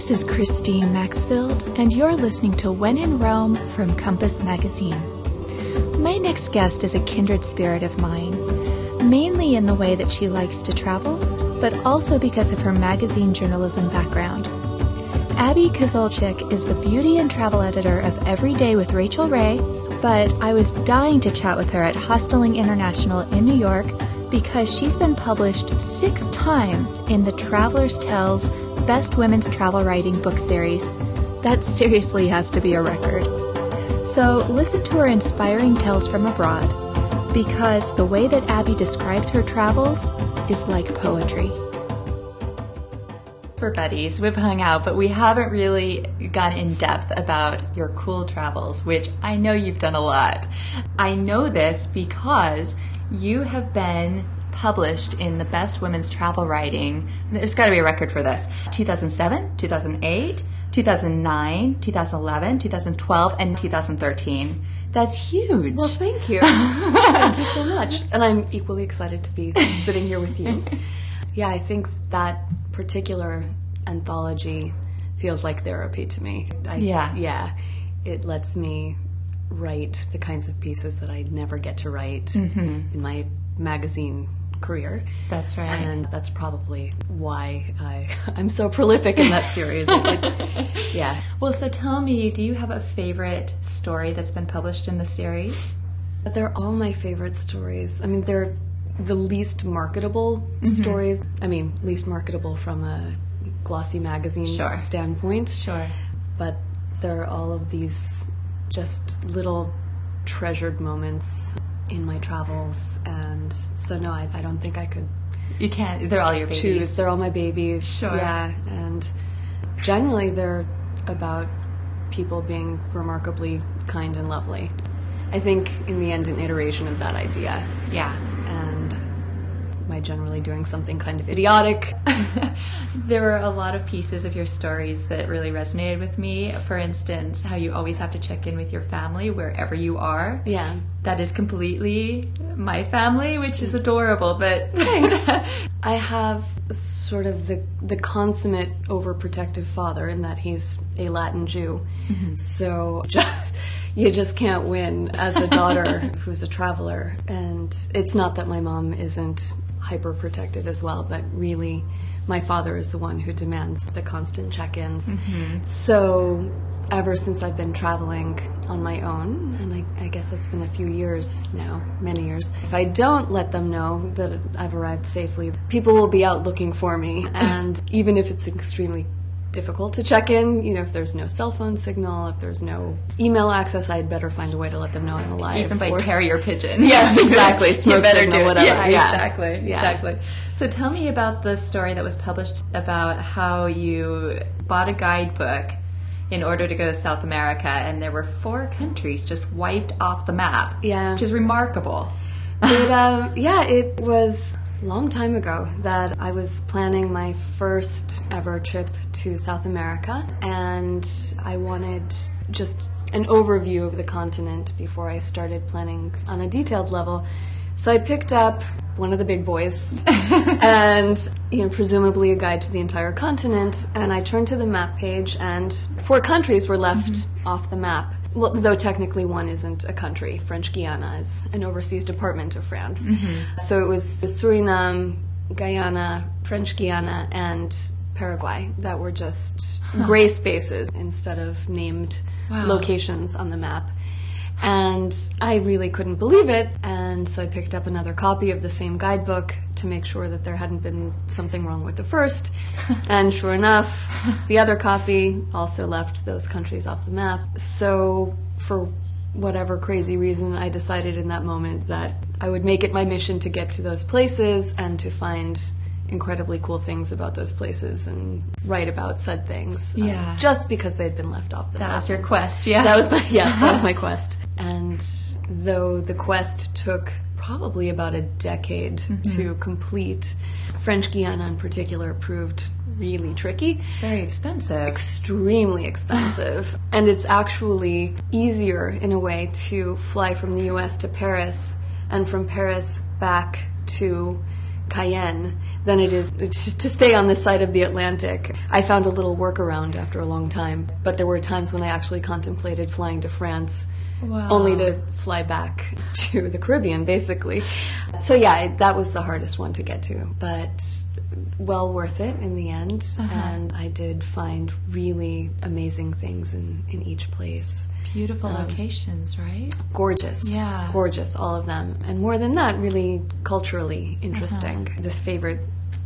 This is Christine Maxfield, and you're listening to When in Roam from Compass Magazine. My next guest is a kindred spirit of mine, mainly in the way that she likes to travel, but also because of her magazine journalism background. Abbie Kozolchyk is the beauty and travel editor of Every Day with Rachael Ray, but I was dying to chat with her at Hostelling International in New York because she's been published six times in the Travelers' Tales Best Women's Travel Writing book series. That seriously has to be a record. So listen to her inspiring tales from abroad because the way that Abbie describes her travels is like poetry. We're buddies, we've hung out, but we haven't really gone in depth about your cool travels, which I know you've done a lot. I know this because you have been published in the best women's travel writing. There's got to be a record for this 2007, 2008, 2009, 2011, 2012, and 2013. That's huge. Well, thank you. thank you so much. And I'm equally excited to be sitting here with you. Yeah, I think that particular anthology feels like therapy to me. I, Yeah. Yeah. It lets me write the kinds of pieces that I never get to write mm-hmm. in my magazine career. That's right. And that's probably why I, I'm so prolific in that series. It- yeah. Well, so tell me, do you have a favorite story that's been published in the series? They're all my favorite stories. I mean, they're the least marketable Mm-hmm. stories. I mean, least marketable from a glossy magazine Sure. standpoint. Sure. But there are all of these just little treasured moments in my travels. And so, no, I, I don't think I could You can't, they're all your babies. choose. They're all my babies. Sure. Yeah. And generally, they're about people being remarkably kind and lovely. I think, in the end, an iteration of that idea. Yeah. And am I generally doing something kind of idiotic? there were a lot of pieces of your stories that really resonated with me. For instance, how you always have to check in with your family wherever you are. Yeah. That is completely my family, which is adorable, but thanks. I have sort of the the consummate overprotective father in that he's a Latin Jew. Mm-hmm. So just, you just can't win as a daughter who's a traveler. And it's not that my mom isn't hyper protective as well, but really my father is the one who demands the constant check-ins. Mm-hmm. So ever since I've been traveling on my own, and I, I guess it's been a few years now, many years, if I don't let them know that I've arrived safely, people will be out looking for me. And even if it's extremely difficult to check in, you know, if there's no cell phone signal, if there's no email access, I'd better find a way to let them know I'm alive. even by or- carrier pigeon. Yes, exactly. you Smoke better signal, do whatever. Yeah, Yeah. exactly. Yeah. Exactly. So tell me about the story that was published about how you bought a guidebook in order to go to South America, and there were four countries just wiped off the map. Yeah. which is remarkable. it, uh, yeah, it was long time ago that I was planning my first ever trip to South America, and I wanted just an overview of the continent before I started planning on a detailed level. So I picked up one of the big boys and you know presumably a guide to the entire continent and I turned to the map page and four countries were left mm-hmm. off the map. Well, though technically one isn't a country. French Guiana is an overseas department of France. Mm-hmm. So it was Suriname, Guyana, French Guiana, and Paraguay that were just gray spaces instead of named Wow. locations on the map. And I really couldn't believe it, and so I picked up another copy of the same guidebook to make sure that there hadn't been something wrong with the first. and sure enough, the other copy also left those countries off the map. So, for whatever crazy reason, I decided in that moment that I would make it my mission to get to those places and to find incredibly cool things about those places and write about said things. uh, Yeah. just because they'd been left off the That map. was your quest, yeah. That was my yes, that was my quest. And though the quest took probably about a decade Mm-hmm. to complete, French Guiana in particular proved really tricky, very expensive. extremely expensive, and it's actually easier in a way to fly from the US to Paris and from Paris back to Cayenne than it is to stay on this side of the Atlantic. I found a little workaround after a long time, but there were times when I actually contemplated flying to France. Wow. Only to fly back to the Caribbean, basically. So, yeah, that was the hardest one to get to, but well worth it in the end. Uh-huh. And I did find really amazing things in, in each place Beautiful locations, right? gorgeous. Yeah. Gorgeous, all of them. And more than that, really culturally interesting. Uh-huh. The favorite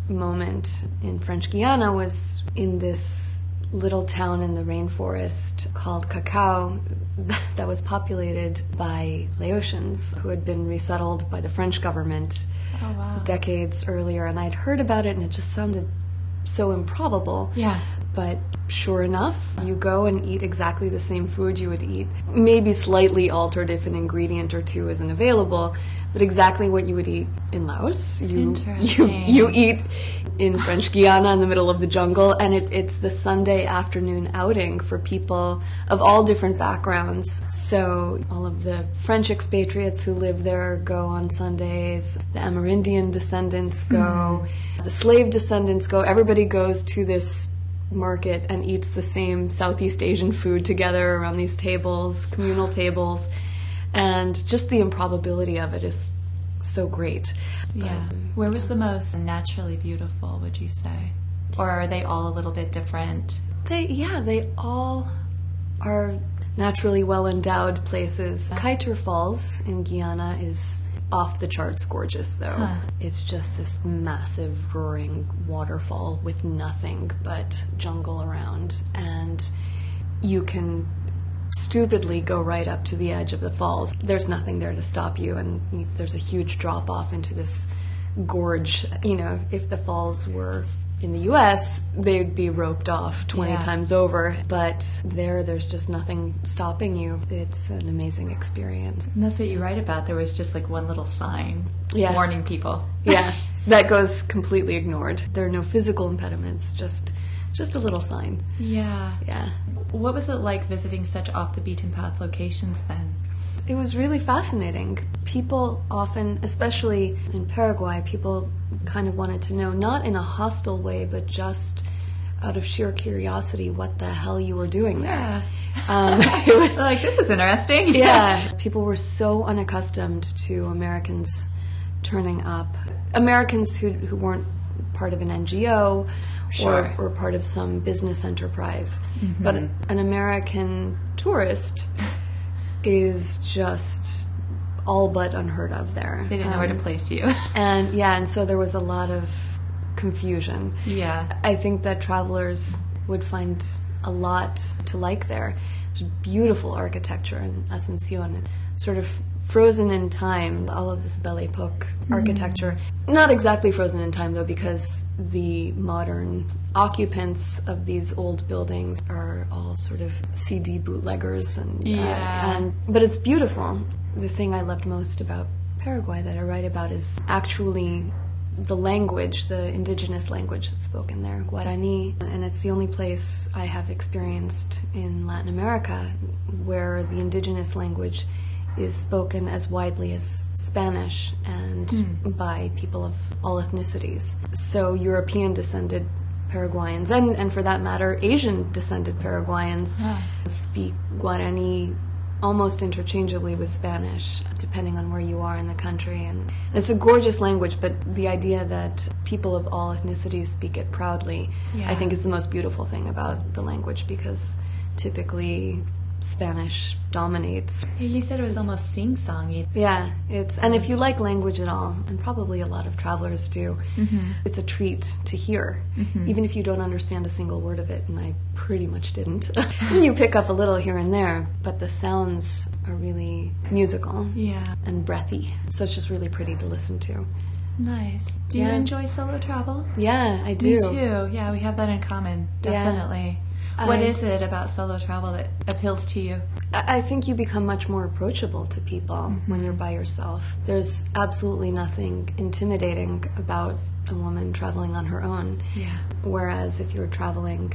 moment in French Guiana was in this little town in the rainforest called Cacao that was populated by Laotians who had been resettled by the French government Oh, wow. decades earlier. And I'd heard about it and it just sounded so improbable. Yeah. But sure enough, you go and eat exactly the same food you would eat, maybe slightly altered if an ingredient or two isn't available, but exactly what you would eat in Laos. You you, you eat in French Guiana in the middle of the jungle, and it, it's the Sunday afternoon outing for people of all different backgrounds. So all of the French expatriates who live there go on Sundays. The Amerindian descendants go. Hmm. The slave descendants go. Everybody goes to this market and eats the same Southeast Asian food together around these tables, communal tables, and just the improbability of it is so great. Yeah. Um, Where was the most naturally beautiful, would you say? Or are they all a little bit different? They, yeah, they all are naturally well endowed places. Kaieteur Falls in Guyana is off the charts gorgeous, though. Huh. It's just this massive, roaring waterfall with nothing but jungle around. And you can stupidly go right up to the edge of the falls. There's nothing there to stop you, and there's a huge drop off into this gorge. You know, if the falls were in the US, they'd be roped off 20 Yeah. times over. But there, there's just nothing stopping you. It's an amazing experience. And that's what you write about. There was just like one little sign Yeah. warning people. Yeah, that goes completely ignored. There are no physical impediments, just just a little sign. Yeah. Yeah. What was it like visiting such off the beaten path locations then? It was really fascinating. People often, especially in Paraguay, people kind of wanted to know, not in a hostile way, but just out of sheer curiosity, what the hell you were doing there. Um, it was like, this is interesting. yeah, people were so unaccustomed to Americans turning up. Americans who, who weren't part of an NGO Sure. or, or part of some business enterprise. But an American tourist is just all but unheard of there. They didn't know where to Um, place you. And yeah, and so there was a lot of confusion. yeah. I think that travelers would find a lot to like there. There's beautiful architecture in Asuncion, sort of frozen in time, all of this Belle Epoque architecture. Not exactly frozen in time, though, because the modern occupants of these old buildings are all sort of CD bootleggers. And, uh, Yeah. and But it's beautiful. The thing I loved most about Paraguay that I write about is actually the language, the indigenous language that's spoken there, Guarani. And it's the only place I have experienced in Latin America where the indigenous language is spoken as widely as Spanish and by people of all ethnicities. So European descended Paraguayans, and, and for that matter, Asian descended Paraguayans, Ah. speak Guarani almost interchangeably with Spanish, depending on where you are in the country. And it's a gorgeous language, but the idea that people of all ethnicities speak it proudly, Yeah. I think, is the most beautiful thing about the language because typically Spanish dominates. You said it was almost sing-songy. Yeah, it's and if you like language at all, and probably a lot of travelers do, mm-hmm. it's a treat to hear, mm-hmm. even if you don't understand a single word of it. And I pretty much didn't. you pick up a little here and there, but the sounds are really musical Yeah. and breathy. So it's just really pretty to listen to. Nice. Do you Yeah. enjoy solo travel? Yeah, I do. Me too. Yeah, we have that in common. Definitely. What I- is it about solo travel that appeals to you? I think you become much more approachable to people when you're by yourself. There's absolutely nothing intimidating about a woman traveling on her own. Yeah. Whereas if you're traveling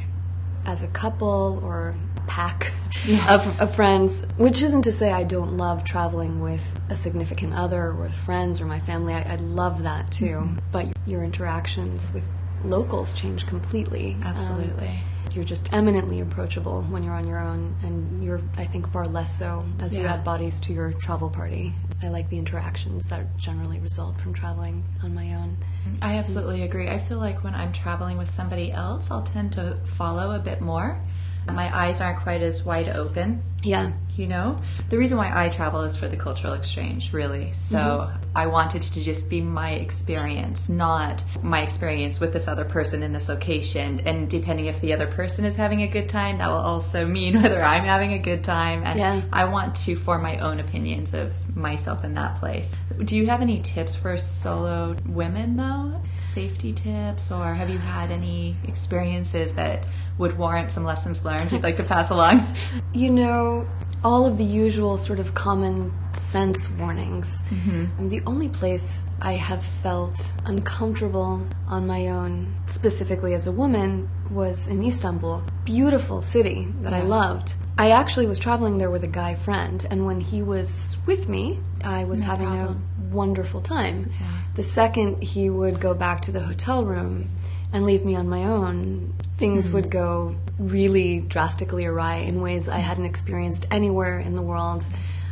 as a couple or pack Yeah. of, of friends, which isn't to say I don't love traveling with a significant other or with friends or my family. I, I love that too. Mm-hmm. But your interactions with locals change completely. Um, Absolutely. You're just eminently approachable when you're on your own, and you're, I think, far less so as you add bodies to your travel party. I like the interactions that generally result from traveling on my own. I absolutely agree. I feel like when I'm traveling with somebody else, I'll tend to follow a bit more. My eyes aren't quite as wide open, Yeah. You know? The reason why I travel is for the cultural exchange, really. So mm-hmm. I wanted to just be my experience, not my experience with this other person in this location. And depending if the other person is having a good time, that will also mean whether I'm having a good time. And Yeah. I want to form my own opinions of myself in that place. Do you have any tips for solo women, though? Safety tips, or have you had any experiences that would warrant some lessons learned you'd like to pass along? You know, all of the usual sort of common sense warnings. Mm-hmm. And the only place I have felt uncomfortable on my own, specifically as a woman, was in Istanbul. Beautiful city that I loved. I actually was traveling there with a guy friend, and when he was with me, I was No having problem. a wonderful time. Yeah. The second he would go back to the hotel room and leave me on my own, things would hmm. go really drastically awry in ways I hadn't experienced anywhere in the world.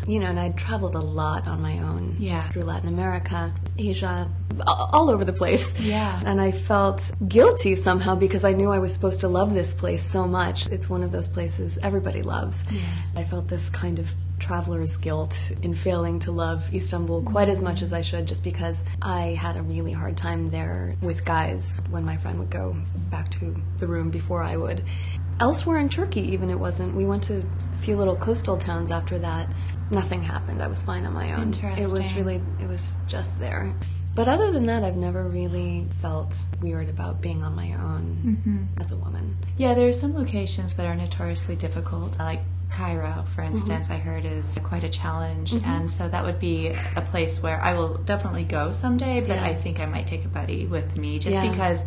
You know, and I'd traveled a lot on my own Yeah. through Latin America, Asia, all over the place. Yeah. And I felt guilty somehow because I knew I was supposed to love this place so much. It's one of those places everybody loves. Yeah. I felt this kind of traveler's guilt in failing to love Istanbul quite as much as I should just because I had a really hard time there with guys when my friend would go back to the room before I would. Elsewhere in Turkey, even it wasn't. We went to a few little coastal towns after that. Nothing happened. I was fine on my own. It was really, it was just there. But other than that, I've never really felt weird about being on my own mm-hmm. as a woman. Yeah, there are some locations that are notoriously difficult, like Cairo, for mm-hmm. instance, I heard is quite a challenge. Mm-hmm. And so that would be a place where I will definitely go someday, but Yeah. I think I might take a buddy with me just Yeah. because.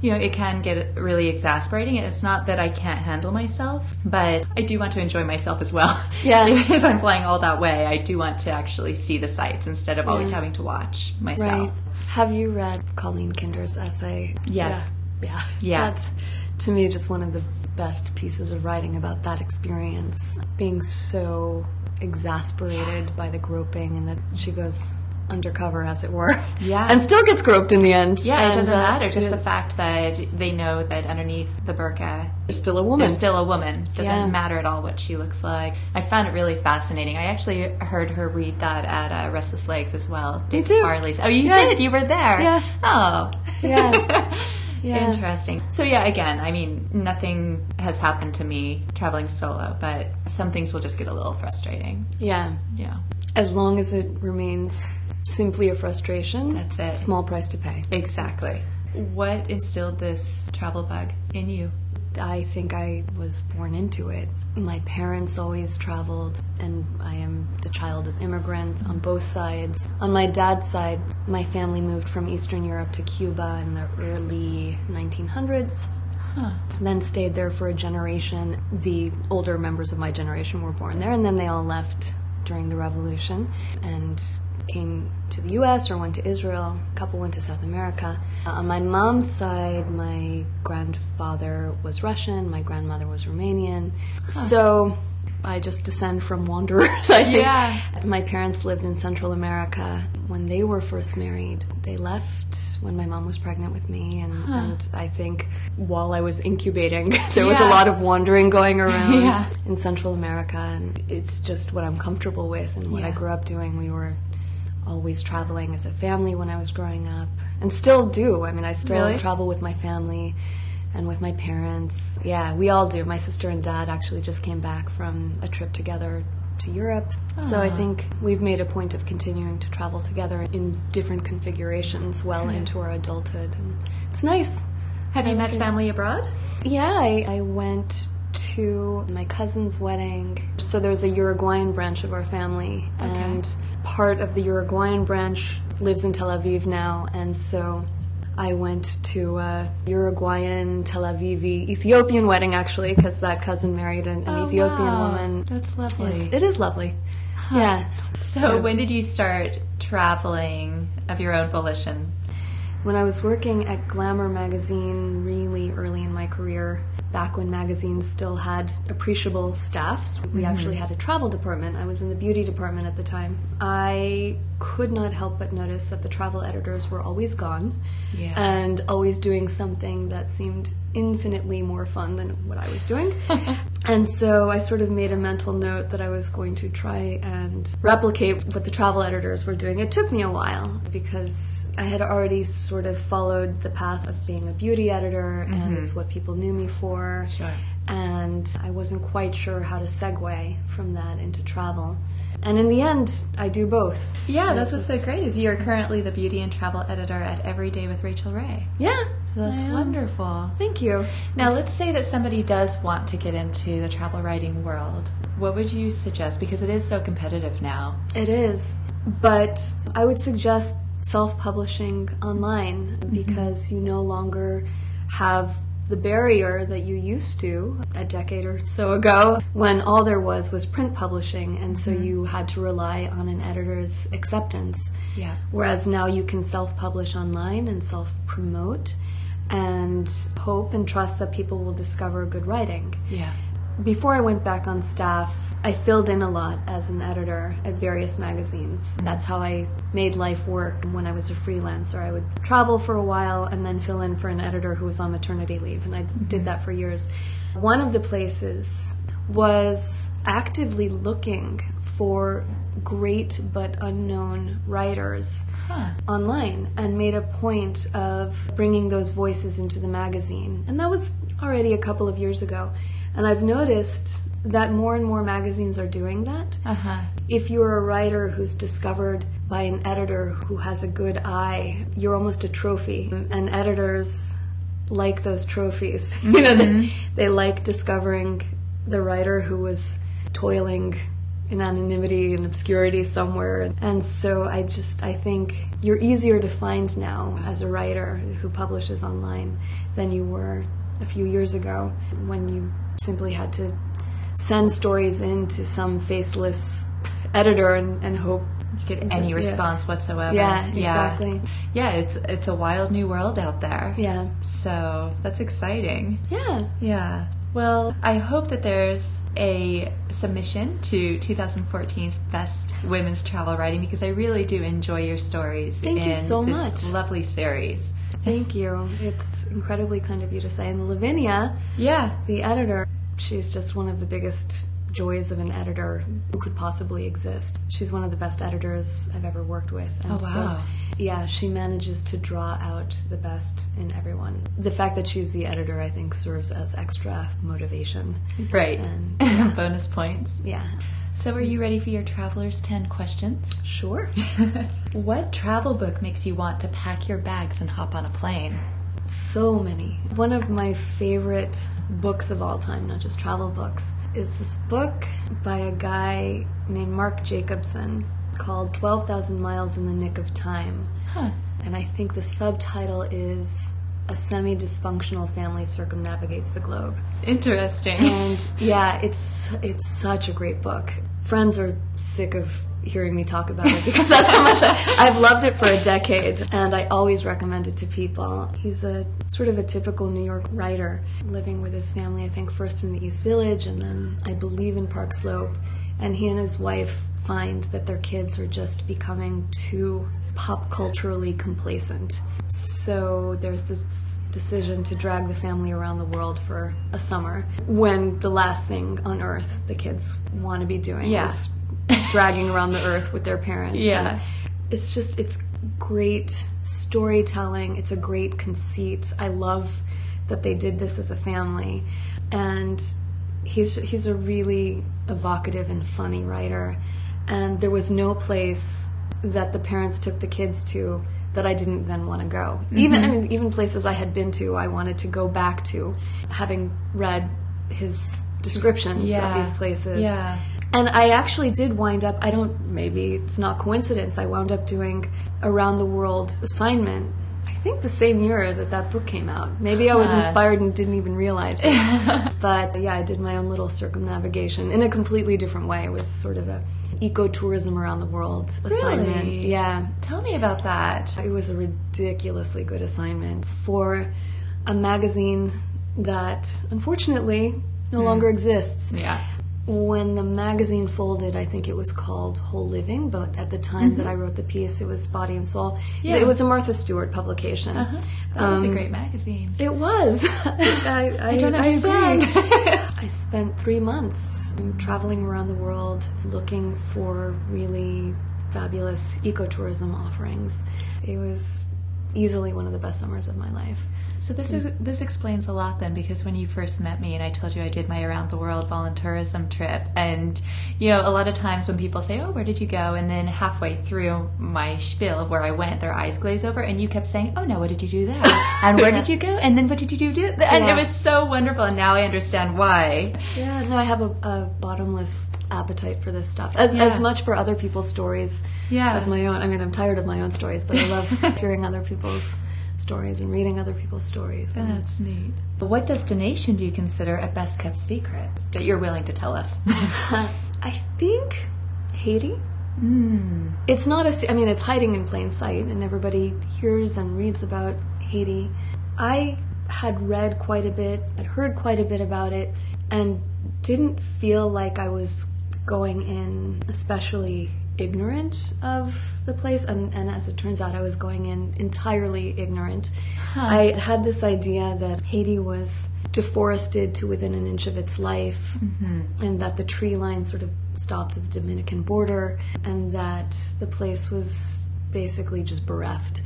You know, it can get really exasperating. It's not that I can't handle myself, but I do want to enjoy myself as well. Yeah. If I'm flying all that way, I do want to actually see the sights instead of always having to watch myself. Right. Have you read Colleen Kinder's essay? Yes. Yeah. Yeah. Yeah. That's, to me, just one of the best pieces of writing about that experience. Being so exasperated by the groping, and that she goes undercover, as it were. Yeah. And still gets groped in the end. Yeah, it doesn't uh, matter. Just yeah, the fact that they know that underneath the burqa, There's still a woman. there's still a woman. Doesn't Yeah. matter at all what she looks like. I found it really fascinating. I actually heard her read that at uh, Restless Legs as well. David too. Farley's. Oh, you Yeah. did? You were there? Yeah. Oh. Yeah. Yeah. Interesting. So yeah, again, I mean, nothing has happened to me traveling solo, but some things will just get a little frustrating. yeah. Yeah. As long as it remains simply a frustration, That's it. Small price to pay. Exactly. What instilled this travel bug in you? I think I was born into it. My parents always traveled, and I am the child of immigrants on both sides. On my dad's side, my family moved from Eastern Europe to Cuba in the early 1900s. Huh. Then stayed there for a generation. The older members of my generation were born there, and then they all left during the revolution and came to the US or went to Israel. A couple went to South America. Uh, on my mom's side, my grandfather was Russian, my grandmother was Romanian. So I just descend from wanderers, I think. Yeah. My parents lived in Central America when they were first married. They left when my mom was pregnant with me, and, and I think while I was incubating, there was a lot of wandering going around Yeah. in Central America, and it's just what I'm comfortable with and what I grew up doing. We were always traveling as a family when I was growing up, and still do. I mean, I still Really? travel with my family and with my parents. Yeah, we all do. My sister and dad actually just came back from a trip together to Europe. So I Ah. think we've made a point of continuing to travel together in different configurations well into our adulthood. And it's nice. Have you met family abroad? Yeah, I, I went to my cousin's wedding. So there's a Uruguayan branch of our family, and part of the Uruguayan branch lives in Tel Aviv now. And so I went to a Uruguayan, Tel Aviv, Ethiopian wedding actually, because that cousin married an, an Oh, Ethiopian wow. woman. That's lovely. It's, it is lovely. Yeah. so, when did you start traveling of your own volition? When I was working at Glamour magazine really early in my career, back when magazines still had appreciable staffs, we mm-hmm. actually had a travel department. I was in the beauty department at the time. I could not help but notice that the travel editors were always gone Yeah. and always doing something that seemed infinitely more fun than what I was doing. and so I sort of made a mental note that I was going to try and replicate what the travel editors were doing. It took me a while because I had already sort of followed the path of being a beauty editor and mm-hmm. it's what people knew me for. Sure. And I wasn't quite sure how to segue from that into travel. And in the end, I do both. Yeah, that's what's so great is you're currently the beauty and travel editor at Every Day with Rachael Ray. Yeah. That's wonderful. Thank you. Now, let's say that somebody does want to get into the travel writing world. What would you suggest? Because it is so competitive now. It is. But I would suggest self publishing online mm-hmm. because you no longer have the barrier that you used to a decade or so ago when all there was was print publishing and so mm-hmm. you had to rely on an editor's acceptance. Yeah. Whereas now you can self publish online and self promote and hope and trust that people will discover good writing Yeah. before I went back on staff, I filled in a lot as an editor at various magazines. Mm-hmm. That's how I made life work when I was a freelancer. I would travel for a while and then fill in for an editor who was on maternity leave, and I mm-hmm. did that for years. One of the places was actively looking for great but unknown writers Huh. online and made a point of bringing those voices into the magazine. And that was already a couple of years ago. And I've noticed that more and more magazines are doing that. Uh huh. If you're a writer who's discovered by an editor who has a good eye, you're almost a trophy. And editors like those trophies. You know, they, they like discovering the writer who was toiling in anonymity and obscurity somewhere. And so I just I think you're easier to find now as a writer who publishes online than you were a few years ago when you simply had to send stories in to some faceless editor and, and hope You get any Yeah. response whatsoever. Yeah, exactly. Yeah, it's it's a wild new world out there. Yeah. So that's exciting. Yeah. Yeah. Well, I hope that there's a submission to 2014's Best Women's Travel Writing because I really do enjoy your stories Thank in you so this much. lovely series. Thank you. It's incredibly kind of you to say. And Lavinia, Yeah. the editor, she's just one of the biggest joys of an editor who could possibly exist. She's one of the best editors I've ever worked with. And Oh, wow. yeah, she manages to draw out the best in everyone. The fact that she's the editor, I think, serves as extra motivation. Right. And- Bonus points. Yeah. So, are you ready for your Traveler's 10 questions? Sure. what travel book makes you want to pack your bags and hop on a plane? So many. One of my favorite books of all time, not just travel books, is this book by a guy named Mark Jacobson called 12,000 Miles in the Nick of Time. Huh. And I think the subtitle is A Semi Dysfunctional Family Circumnavigates the Globe. Interesting. And yeah, it's it's such a great book. Friends are sick of hearing me talk about it because that's how much I, I've loved it for a decade, and I always recommend it to people. He's a sort of a typical New York writer, living with his family. I think first in the East Village, and then I believe in Park Slope. And he and his wife find that their kids are just becoming too pop culturally complacent. So there's this decision to drag the family around the world for a summer when the last thing on earth the kids want to be doing Yeah. is dragging around the earth with their parents. Yeah. And it's just it's great storytelling. It's a great conceit. I love that they did this as a family. And he's he's a really evocative and funny writer. And there was no place that the parents took the kids to that I didn't then want to go. Mm-hmm. Even I mean, even places I had been to, I wanted to go back to, having read his descriptions Yeah. of these places. Yeah. And I actually did wind up, I don't, maybe it's not coincidence, I wound up doing a round the world assignment. I think the same year that that book came out. Maybe I was inspired and didn't even realize it. but yeah, I did my own little circumnavigation in a completely different way. It was sort of a ecotourism around the world assignment. Really? Yeah. Tell me about that. It was a ridiculously good assignment for a magazine that unfortunately no hmm. longer exists. Yeah. When the magazine folded, I think it was called Whole Living, but at the time that I wrote the piece, it was Body and Soul. Yeah. It was a Martha Stewart publication. Uh-huh. That was a Um, great magazine. It was. I, I, I don't understand. I spent three months traveling around the world looking for really fabulous ecotourism offerings. It was easily one of the best summers of my life. So this is this explains a lot then because when you first met me and I told you I did my around the world voluntourism trip and you know a lot of times when people say oh where did you go? and then halfway through my spiel of where I went their eyes glaze over and you kept saying oh no what did you do there? And where did you go? And then what did you do and Yeah. it was so wonderful and now I understand why. Yeah, no, I have a, a bottomless appetite for this stuff. As, Yeah. as much for other people's stories Yeah. as my own. I mean, I'm tired of my own stories, but I love hearing other people's stories and reading other people's stories. And that's neat but what destination do you consider a best kept secret that you're willing to tell us I think Haiti. mm. It's not a. I mean, it's hiding in plain sight, and everybody hears and reads about Haiti. I had read quite a bit, had heard quite a bit about it, and didn't feel like I was going in especially ignorant of the place. And, and as it turns out, I was going in entirely ignorant. I had this idea that Haiti was deforested to within an inch of its life, mm-hmm. and that the tree line sort of stopped at the Dominican border, and that the place was basically just bereft.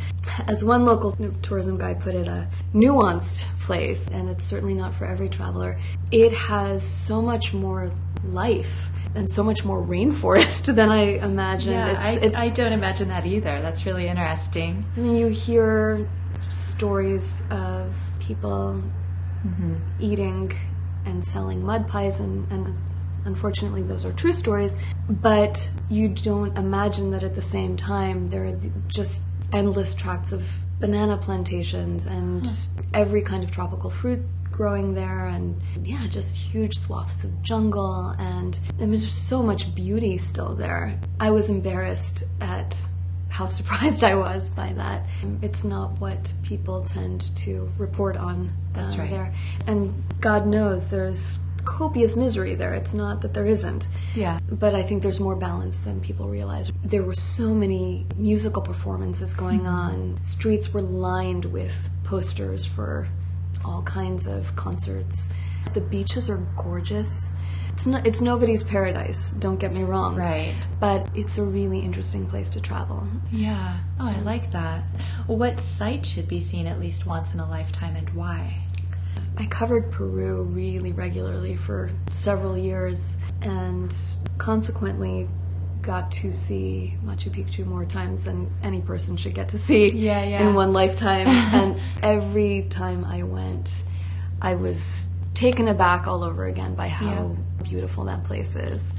As one local tourism guy put it, a nuanced place, and it's certainly not for every traveler. It has so much more life and so much more rainforest than I imagined. Yeah, it's, I, it's, I don't imagine that either. That's really interesting. I mean, you hear stories of people mm-hmm. eating and selling mud pies, and, and unfortunately, those are true stories. But you don't imagine that at the same time, there are just endless tracts of banana plantations and every kind of tropical fruit growing there and yeah just huge swaths of jungle and I mean, just so much beauty still there i was embarrassed at how surprised I was by that. It's not what people tend to report on That's um, right. there. And God knows there's copious misery there. It's not that there isn't. Yeah. But I think there's more balance than people realize. There were so many musical performances going on. Streets were lined with posters for all kinds of concerts. The beaches are gorgeous. It's not it's nobody's paradise, don't get me wrong. Right. But it's a really interesting place to travel. Yeah. Oh, I like that. What site should be seen at least once in a lifetime and why? I covered Peru really regularly for several years and consequently got to see Machu Picchu more times than any person should get to see Yeah, yeah. in one lifetime. and every time I went, I was taken aback all over again by how beautiful that place is.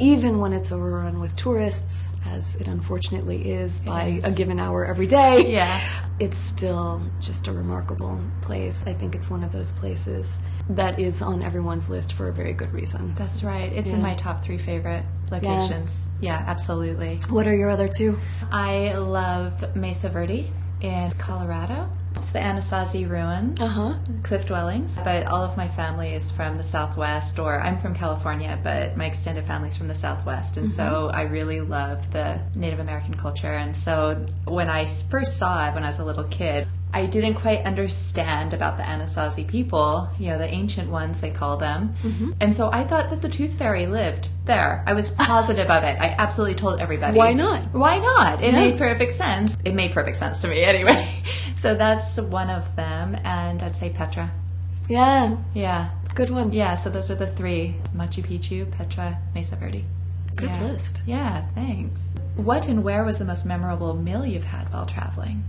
Even when it's overrun with tourists, as it unfortunately is by is. a given hour every day, Yeah. it's still just a remarkable place. I think it's one of those places that is on everyone's list for a very good reason. That's right. It's in my top three favorite locations. Yeah, absolutely. What are your other two? I love Mesa Verde in Colorado. It's the Anasazi ruins, Uh-huh. cliff dwellings. But all of my family is from the Southwest, or I'm from California, but my extended family's from the Southwest. And so I really love the Native American culture. And so when I first saw it when I was a little kid, I didn't quite understand about the Anasazi people, you know, the ancient ones they call them. Mm-hmm. And so I thought that the tooth fairy lived there. I was positive of it. I absolutely told everybody. Why not? Why not? It Yeah. made perfect sense. It made perfect sense to me anyway. So that's one of them. And I'd say Petra. Yeah, Yeah. good one. Yeah, so those are the three Machu Picchu, Petra, Mesa Verde. Good Yeah. list. Yeah, thanks. What and where was the most memorable meal you've had while traveling?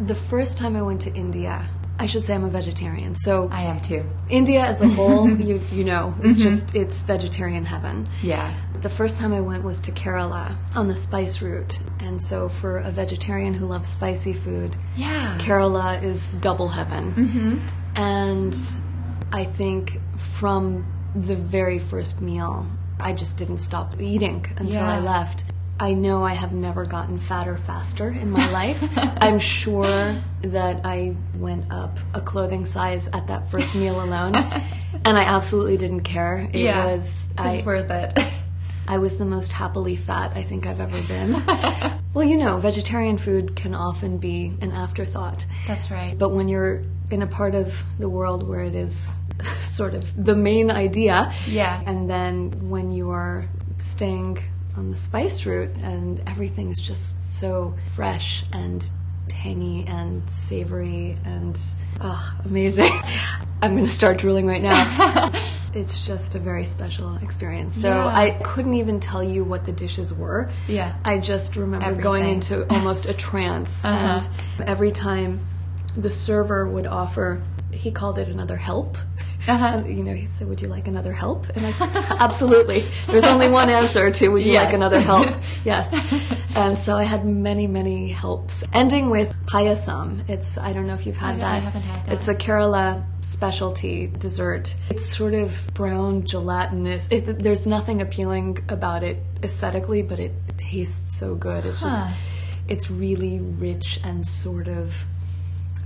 The first time I went to India, I should say I'm a vegetarian. So I am too. India as a whole, you you know, it's just it's vegetarian heaven. Yeah. The first time I went was to Kerala on the spice route, and so for a vegetarian who loves spicy food, Yeah. Kerala is double heaven. Mm-hmm. And I think from the very first meal, I just didn't stop eating until I left. I know I have never gotten fatter faster in my life. I'm sure that I went up a clothing size at that first meal alone, and I absolutely didn't care. It yeah. was I, worth it. I was the most happily fat I think I've ever been. well, you know, vegetarian food can often be an afterthought. That's right. But when you're in a part of the world where it is sort of the main idea, Yeah. and then when you are staying on the spice route and everything is just so fresh and tangy and savory and oh, amazing. I'm going to start drooling right now. it's just a very special experience. So Yeah. I couldn't even tell you what the dishes were. Yeah. I just remember going into almost a trance. Uh-huh. And every time the server would offer, he called it another help. Uh-huh. You know, he said, Would you like another help? And I said, Absolutely. There's only one answer to Would you like another help? yes. And so I had many, many helps, ending with payasam. It's, I don't know if you've had I- that. I haven't had that. It's a Kerala specialty dessert. It's sort of brown, gelatinous. It, there's nothing appealing about it aesthetically, but it tastes so good. It's just, it's really rich and sort of,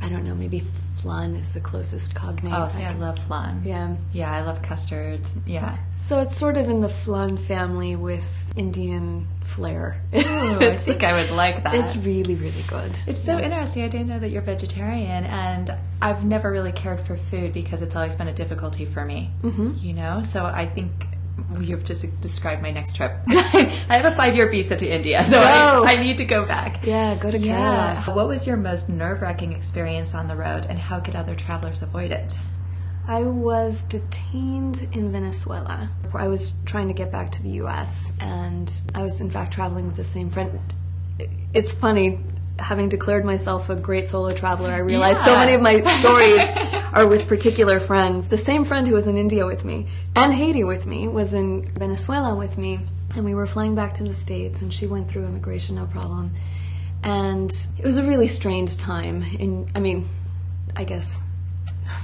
I don't know, maybe flan is the closest cognate. Oh, see, I can- love flan. Yeah. Yeah, I love custards. Yeah. So it's sort of in the flan family with Indian flair. Ooh, I think I would like that. It's really, really good. It's so interesting. I didn't know that you're vegetarian, and I've never really cared for food because it's always been a difficulty for me. Mm-hmm. You know, so I think you've just described my next trip. I have a five-year visa to India, so I, I need to go back. Yeah, go to Yeah. What was your most nerve-wracking experience on the road, and how could other travelers avoid it? I was detained in Venezuela. I was trying to get back to the US, and I was, in fact, traveling with the same friend. It's funny, having declared myself a great solo traveler, I realized so many of my stories are with particular friends. The same friend who was in India with me and Haiti with me was in Venezuela with me, and we were flying back to the States, and she went through immigration no problem. And it was a really strange time. In, I mean, I guess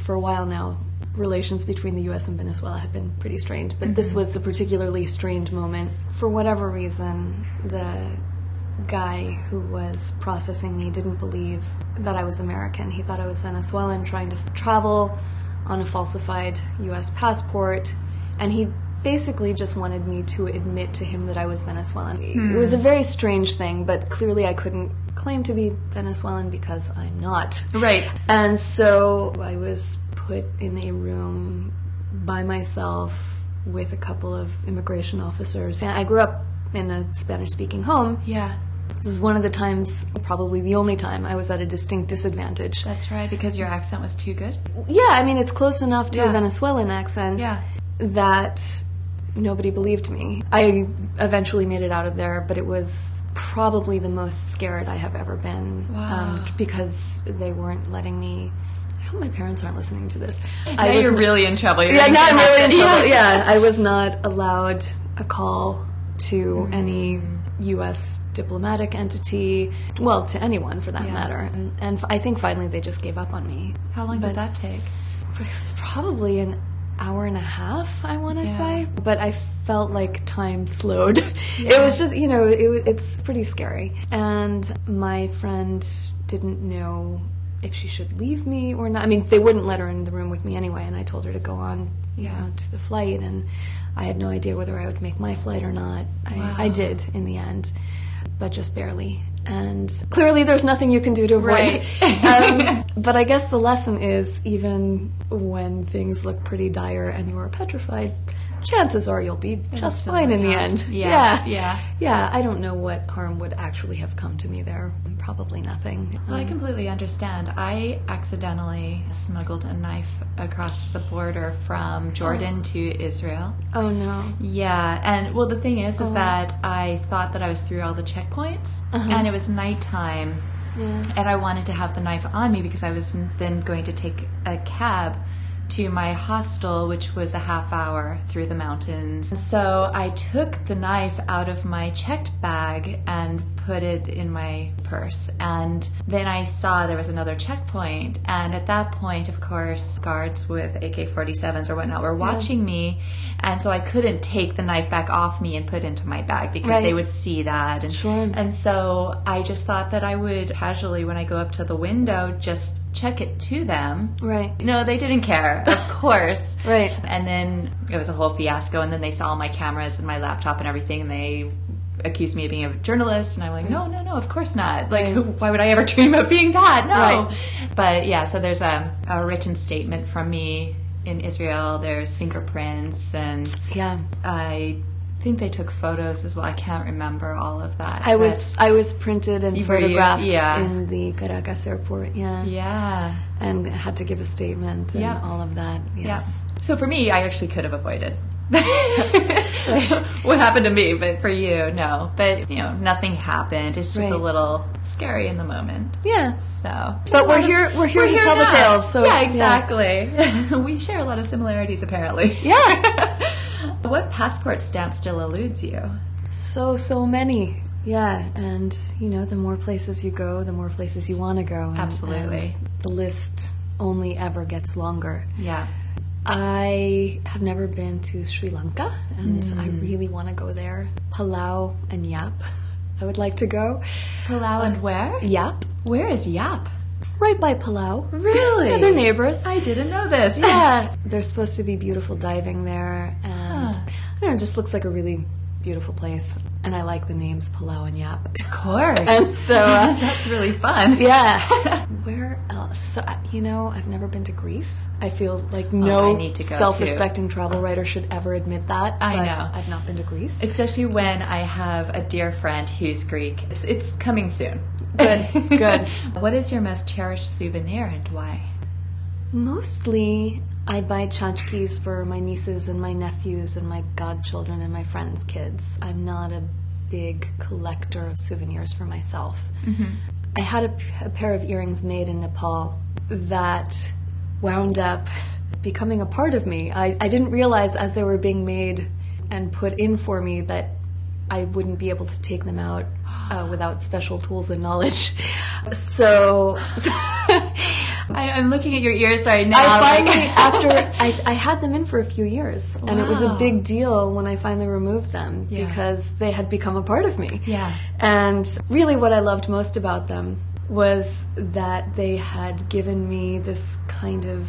for a while now, relations between the US and Venezuela have been pretty strained, but this mm-hmm. was a particularly strained moment. For whatever reason, the guy who was processing me didn't believe that I was American. He thought I was Venezuelan trying to travel on a falsified US passport, and he basically just wanted me to admit to him that I was Venezuelan. It hmm. was a very strange thing, but clearly I couldn't claim to be Venezuelan because I'm not. Right. And so I was put in a room by myself with a couple of immigration officers. And I grew up in a Spanish speaking home. Yeah, This is one of the times, probably the only time, I was at a distinct disadvantage. that's right. Because your accent was too good. Yeah, I mean, it's close enough to Yeah. a Venezuelan accent Yeah. that nobody believed me. I eventually made it out of there, but it was probably the most scared I have ever been um, Wow. because they weren't letting me. I hope my parents aren't listening to this. Now I was you're really in trouble. You're yeah, now I'm really in trouble. Yeah, I was not allowed a call to any U.S. diplomatic entity, well, to anyone for that Yeah. matter. And, and I think finally they just gave up on me. How long But- did that take? It was probably an hour and a half, I want to Yeah. say. But I felt like time slowed. It was just, you know, it, it's pretty scary. And my friend didn't know if she should leave me or not. I mean, they wouldn't let her in the room with me anyway, and I told her to go on, you Yeah. know, to the flight. And I had no idea whether I would make my flight or not. Wow. I, I did in the end, but just barely. And clearly, there's nothing you can do to avoid. Right. um, but I guess the lesson is even when things look pretty dire and you are petrified, chances are you'll be just fine in the end. Yeah, yeah, yeah. Yeah, I don't know what harm would actually have come to me there. Probably nothing. Well, I um, completely understand. I accidentally smuggled a knife across the border from oh. Jordan to Israel. oh no. Yeah, and well, the thing is, is oh. that I thought that I was through all the checkpoints, uh-huh. and it was nighttime, Yeah. and I wanted to have the knife on me because I was then going to take a cab to my hostel, which was a half hour through the mountains. So I took the knife out of my checked bag and put it in my purse. And then I saw there was another checkpoint. And at that point, of course, guards with AK 47s or whatnot were watching me. And so I couldn't take the knife back off me and put it into my bag because Right. they would see that. And, Sure. and so I just thought that I would casually, when I go up to the window, just check it to them. Right. No, they didn't care, of course. Right. And then it was a whole fiasco. And then they saw all my cameras and my laptop and everything, and they accused me of being a journalist. And I'm like, no, no, no, of course not. Like, who, why would I ever dream of being that? No. Right. But yeah, so there's a, a written statement from me in Israel. There's fingerprints, and Yeah. I think they took photos as well. I can't remember all of that. I was I was printed and were- you- photographed yeah. in the Caracas airport. Yeah. Yeah. And had to give a statement and Yeah. all of that. Yes. Yeah. So for me, I actually could have avoided what happened to me, but for you, no. But you know, nothing happened. It's just a little scary in the moment. Yeah. So, But we're here- we're here to tell the now. tale, so- yeah, yeah. exactly. we share a lot of similarities, apparently. Yeah. what passport stamp still eludes you? So so many. Yeah, and you know, the more places you go, the more places you want to go. And, Absolutely. and the list only ever gets longer. Yeah. I have never been to Sri Lanka, and I hmm. really want to go there. Palau and Yap. I would like to go. Palau and uh, where? Yap, Where is Yap? right by Palau. Really? They're neighbors. I didn't know this. yeah, there's supposed to be beautiful diving there, and Huh. I don't know, it just looks like a really beautiful place. And I like the names Palau and Yap. Of course. And so, uh, That's really fun. Yeah. Where else? So, uh, you know, I've never been to Greece. I feel like no Oh, to go, self-respecting travel writer should ever admit that. I know. I've not been to Greece. Especially when I have a dear friend who's Greek. It's, it's coming soon. Good. Good. What is your most cherished souvenir and why? Mostly, I buy tchotchkes for my nieces and my nephews and my godchildren and my friends' kids. I'm not a big collector of souvenirs for myself. I had a pair of earrings made in Nepal that wound up becoming a part of me. I, I didn't realize as they were being made and put in for me that I wouldn't be able to take them out uh, without special tools and knowledge. So. I, I'm looking at your ears right now. I finally, after I, I had them in for a few years, and it was a big deal when I finally removed them Yeah. because they had become a part of me. Yeah. And really, what I loved most about them was that they had given me this kind of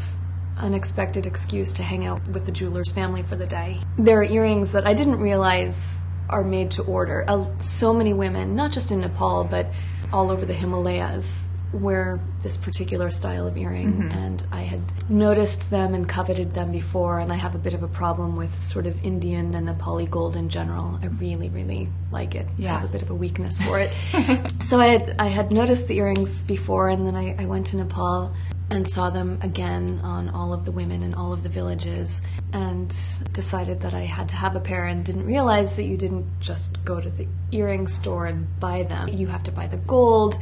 unexpected excuse to hang out with the jeweler's family for the day. There are earrings that I didn't realize are made to order. Uh, so many women, not just in Nepal, but all over the Himalayas, wear this particular style of earring. Mm-hmm. And I had noticed them and coveted them before, and I have a bit of a problem with sort of Indian and Nepali gold in general. I really, really like it. I Yeah. have a bit of a weakness for it. so I had, I had noticed the earrings before, and then I, I went to Nepal and saw them again on all of the women in all of the villages and decided that I had to have a pair and didn't realize that you didn't just go to the earring store and buy them. You have to buy the gold.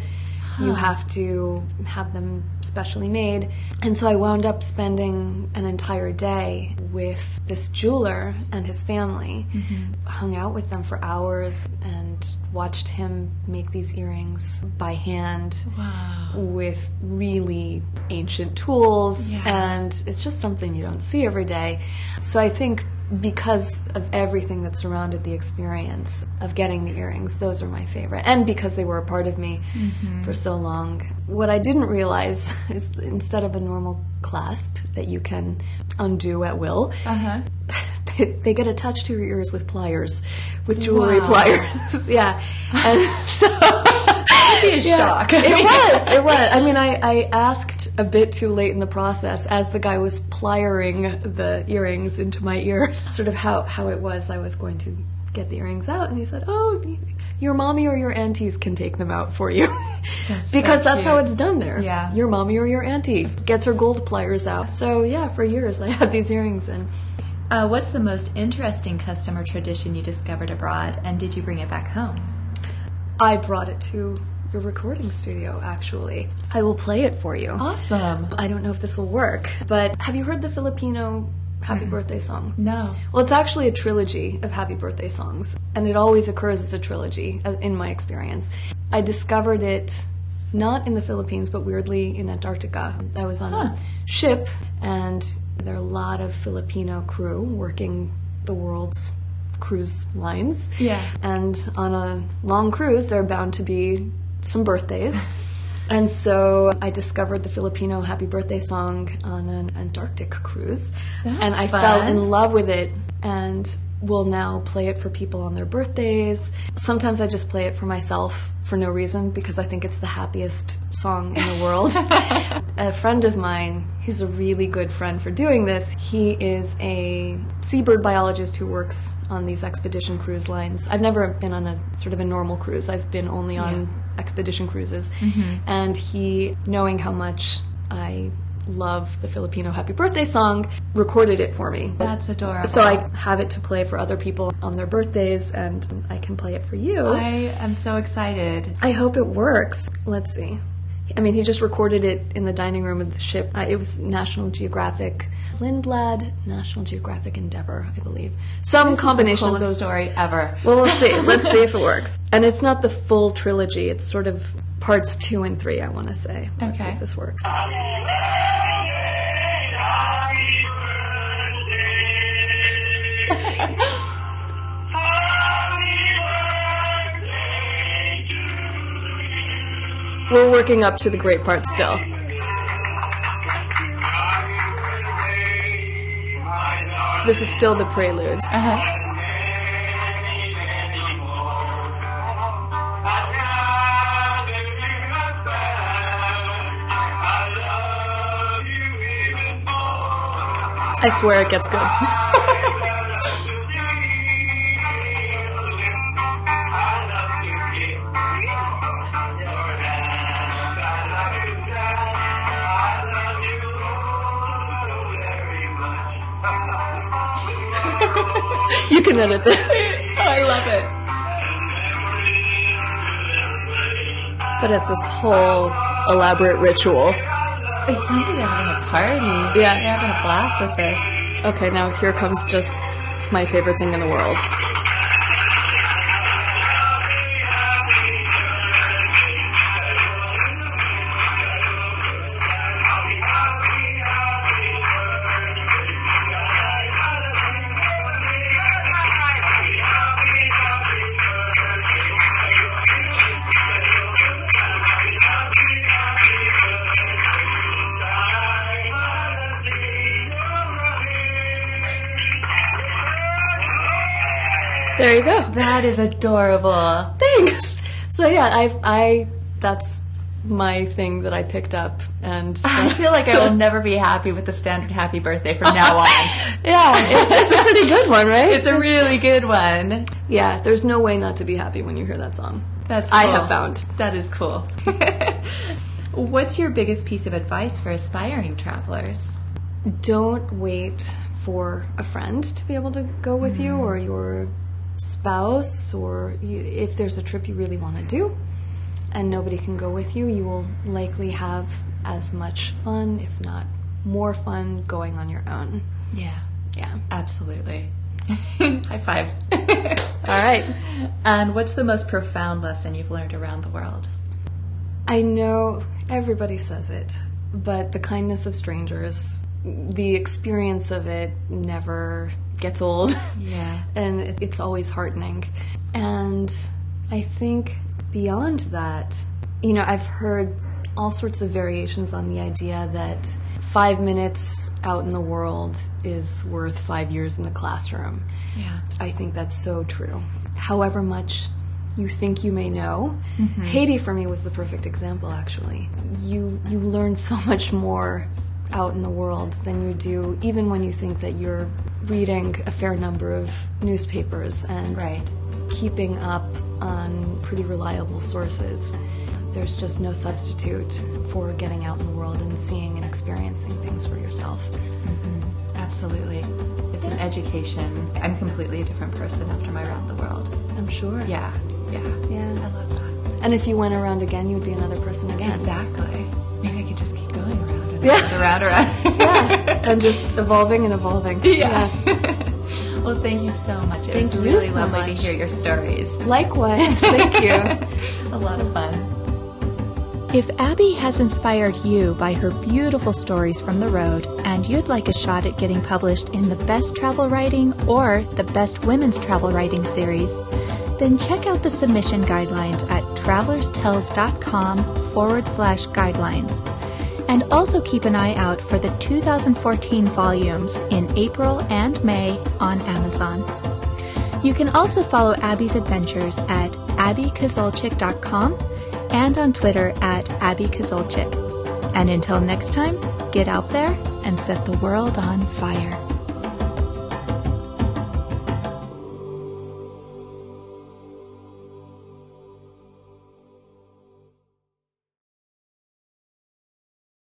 You have to have them specially made. And so I wound up spending an entire day with this jeweler and his family. Mm-hmm. Hung out with them for hours and watched him make these earrings by hand Wow. with really ancient tools. Yeah. And it's just something you don't see every day. So I think because of everything that surrounded the experience of getting the earrings, those are my favorite. And because they were a part of me for so long. What I didn't realize is instead of a normal clasp that you can undo at will, Uh huh. they, they get attached to your ears with pliers, with jewelry Wow. pliers. yeah. And so. Be a shock. It was. It was. I mean, I, I asked a bit too late in the process as the guy was pliering the earrings into my ears, sort of how, how it was I was going to get the earrings out. And he said, Oh, your mommy or your aunties can take them out for you. That's because so that's how it's done there. Yeah. Your mommy or your auntie gets her gold pliers out. So, yeah, for years I had these earrings and Uh, what's the most interesting custom or tradition you discovered abroad, and did you bring it back home? I brought it to your recording studio, actually. I will play it for you. Awesome. I don't know if this will work, but have you heard the Filipino happy birthday song? No. Well, it's actually a trilogy of happy birthday songs, and it always occurs as a trilogy, uh, in my experience. I discovered it not in the Philippines, but weirdly in Antarctica. I was on Huh. a ship, and there are a lot of Filipino crew working the world's cruise lines. Yeah. And on a long cruise, there are bound to be some birthdays. And so I discovered the Filipino happy birthday song on an Antarctic cruise. That's and I fun. fell in love with it and will now play it for people on their birthdays. Sometimes I just play it for myself for no reason because I think it's the happiest song in the world. a friend of mine, he's a really good friend for doing this. He is a seabird biologist who works on these expedition cruise lines. I've never been on a sort of a normal cruise. I've been only on expedition cruises. Mm-hmm. And he, knowing how much I love the Filipino happy birthday song, recorded it for me. That's adorable. So I have it to play for other people on their birthdays, and I can play it for you. I am so excited. I hope it works. Let's see. I mean, he just recorded it in the dining room of the ship. Uh, it was National Geographic, Lindblad, National Geographic Endeavor, I believe. Some This is combination the of coolest those. story ever. Well, we'll see. Let's see if it works. And it's not the full trilogy. It's sort of parts two and three. I want to say. Let's see Okay. if this works. We're working up to the great part still. This is still the prelude. Uh-huh. I swear it gets good. you can edit this. I love it. But it's this whole elaborate ritual. It sounds like they're having a party. Yeah. They're having a blast with this. Okay, now here comes just my favorite thing in the world. That is adorable. Thanks. So yeah, I I that's my thing that I picked up and I feel like I will never be happy with the standard happy birthday from now on. yeah, it's, it's a pretty good one, right? It's a really good one. yeah, there's no way not to be happy when you hear that song. That's I have found. That is cool. What's your biggest piece of advice for aspiring travelers? Don't wait for a friend to be able to go with you mm. or your spouse or you, if there's a trip you really want to do and nobody can go with you, you will likely have as much fun, if not more fun, going on your own. Yeah, Yeah. absolutely. High five. All right. And what's the most profound lesson you've learned around the world? I know everybody says it, but the kindness of strangers, the experience of it never gets old. Yeah. and it- it's always heartening. And I think beyond that, you know, I've heard all sorts of variations on the idea that five minutes out in the world is worth five years in the classroom. Yeah. I think that's so true. However much you think you may know, mm-hmm. Haiti for me was the perfect example. Actually, you you learn so much more out in the world than you do even when you think that you're reading a fair number of newspapers and Right. keeping up on pretty reliable sources. There's just no substitute for getting out in the world and seeing and experiencing things for yourself. Mm-hmm. Absolutely. It's an education. I'm completely a different person after my round the world. I'm sure. Yeah. Yeah. Yeah. I love that. And if you went around again, you would be another person again. Exactly. Maybe I could just keep going around and Yeah. around, around. and just evolving and evolving. Yeah. well, thank you so much. It Thank was you really so lovely to hear your stories. Likewise. Thank you. A lot of fun. If Abbie has inspired you by her beautiful stories from the road and you'd like a shot at getting published in the Best Travel Writing or the Best Women's Travel Writing series, then check out the submission guidelines at TravelersTales.com forward slash guidelines. And also keep an eye out for the 2014 volumes in April and May on Amazon. You can also follow Abbie's adventures at AbbieKozolchyk.com and on Twitter at AbbieKozolchyk. And until next time, get out there and set the world on fire.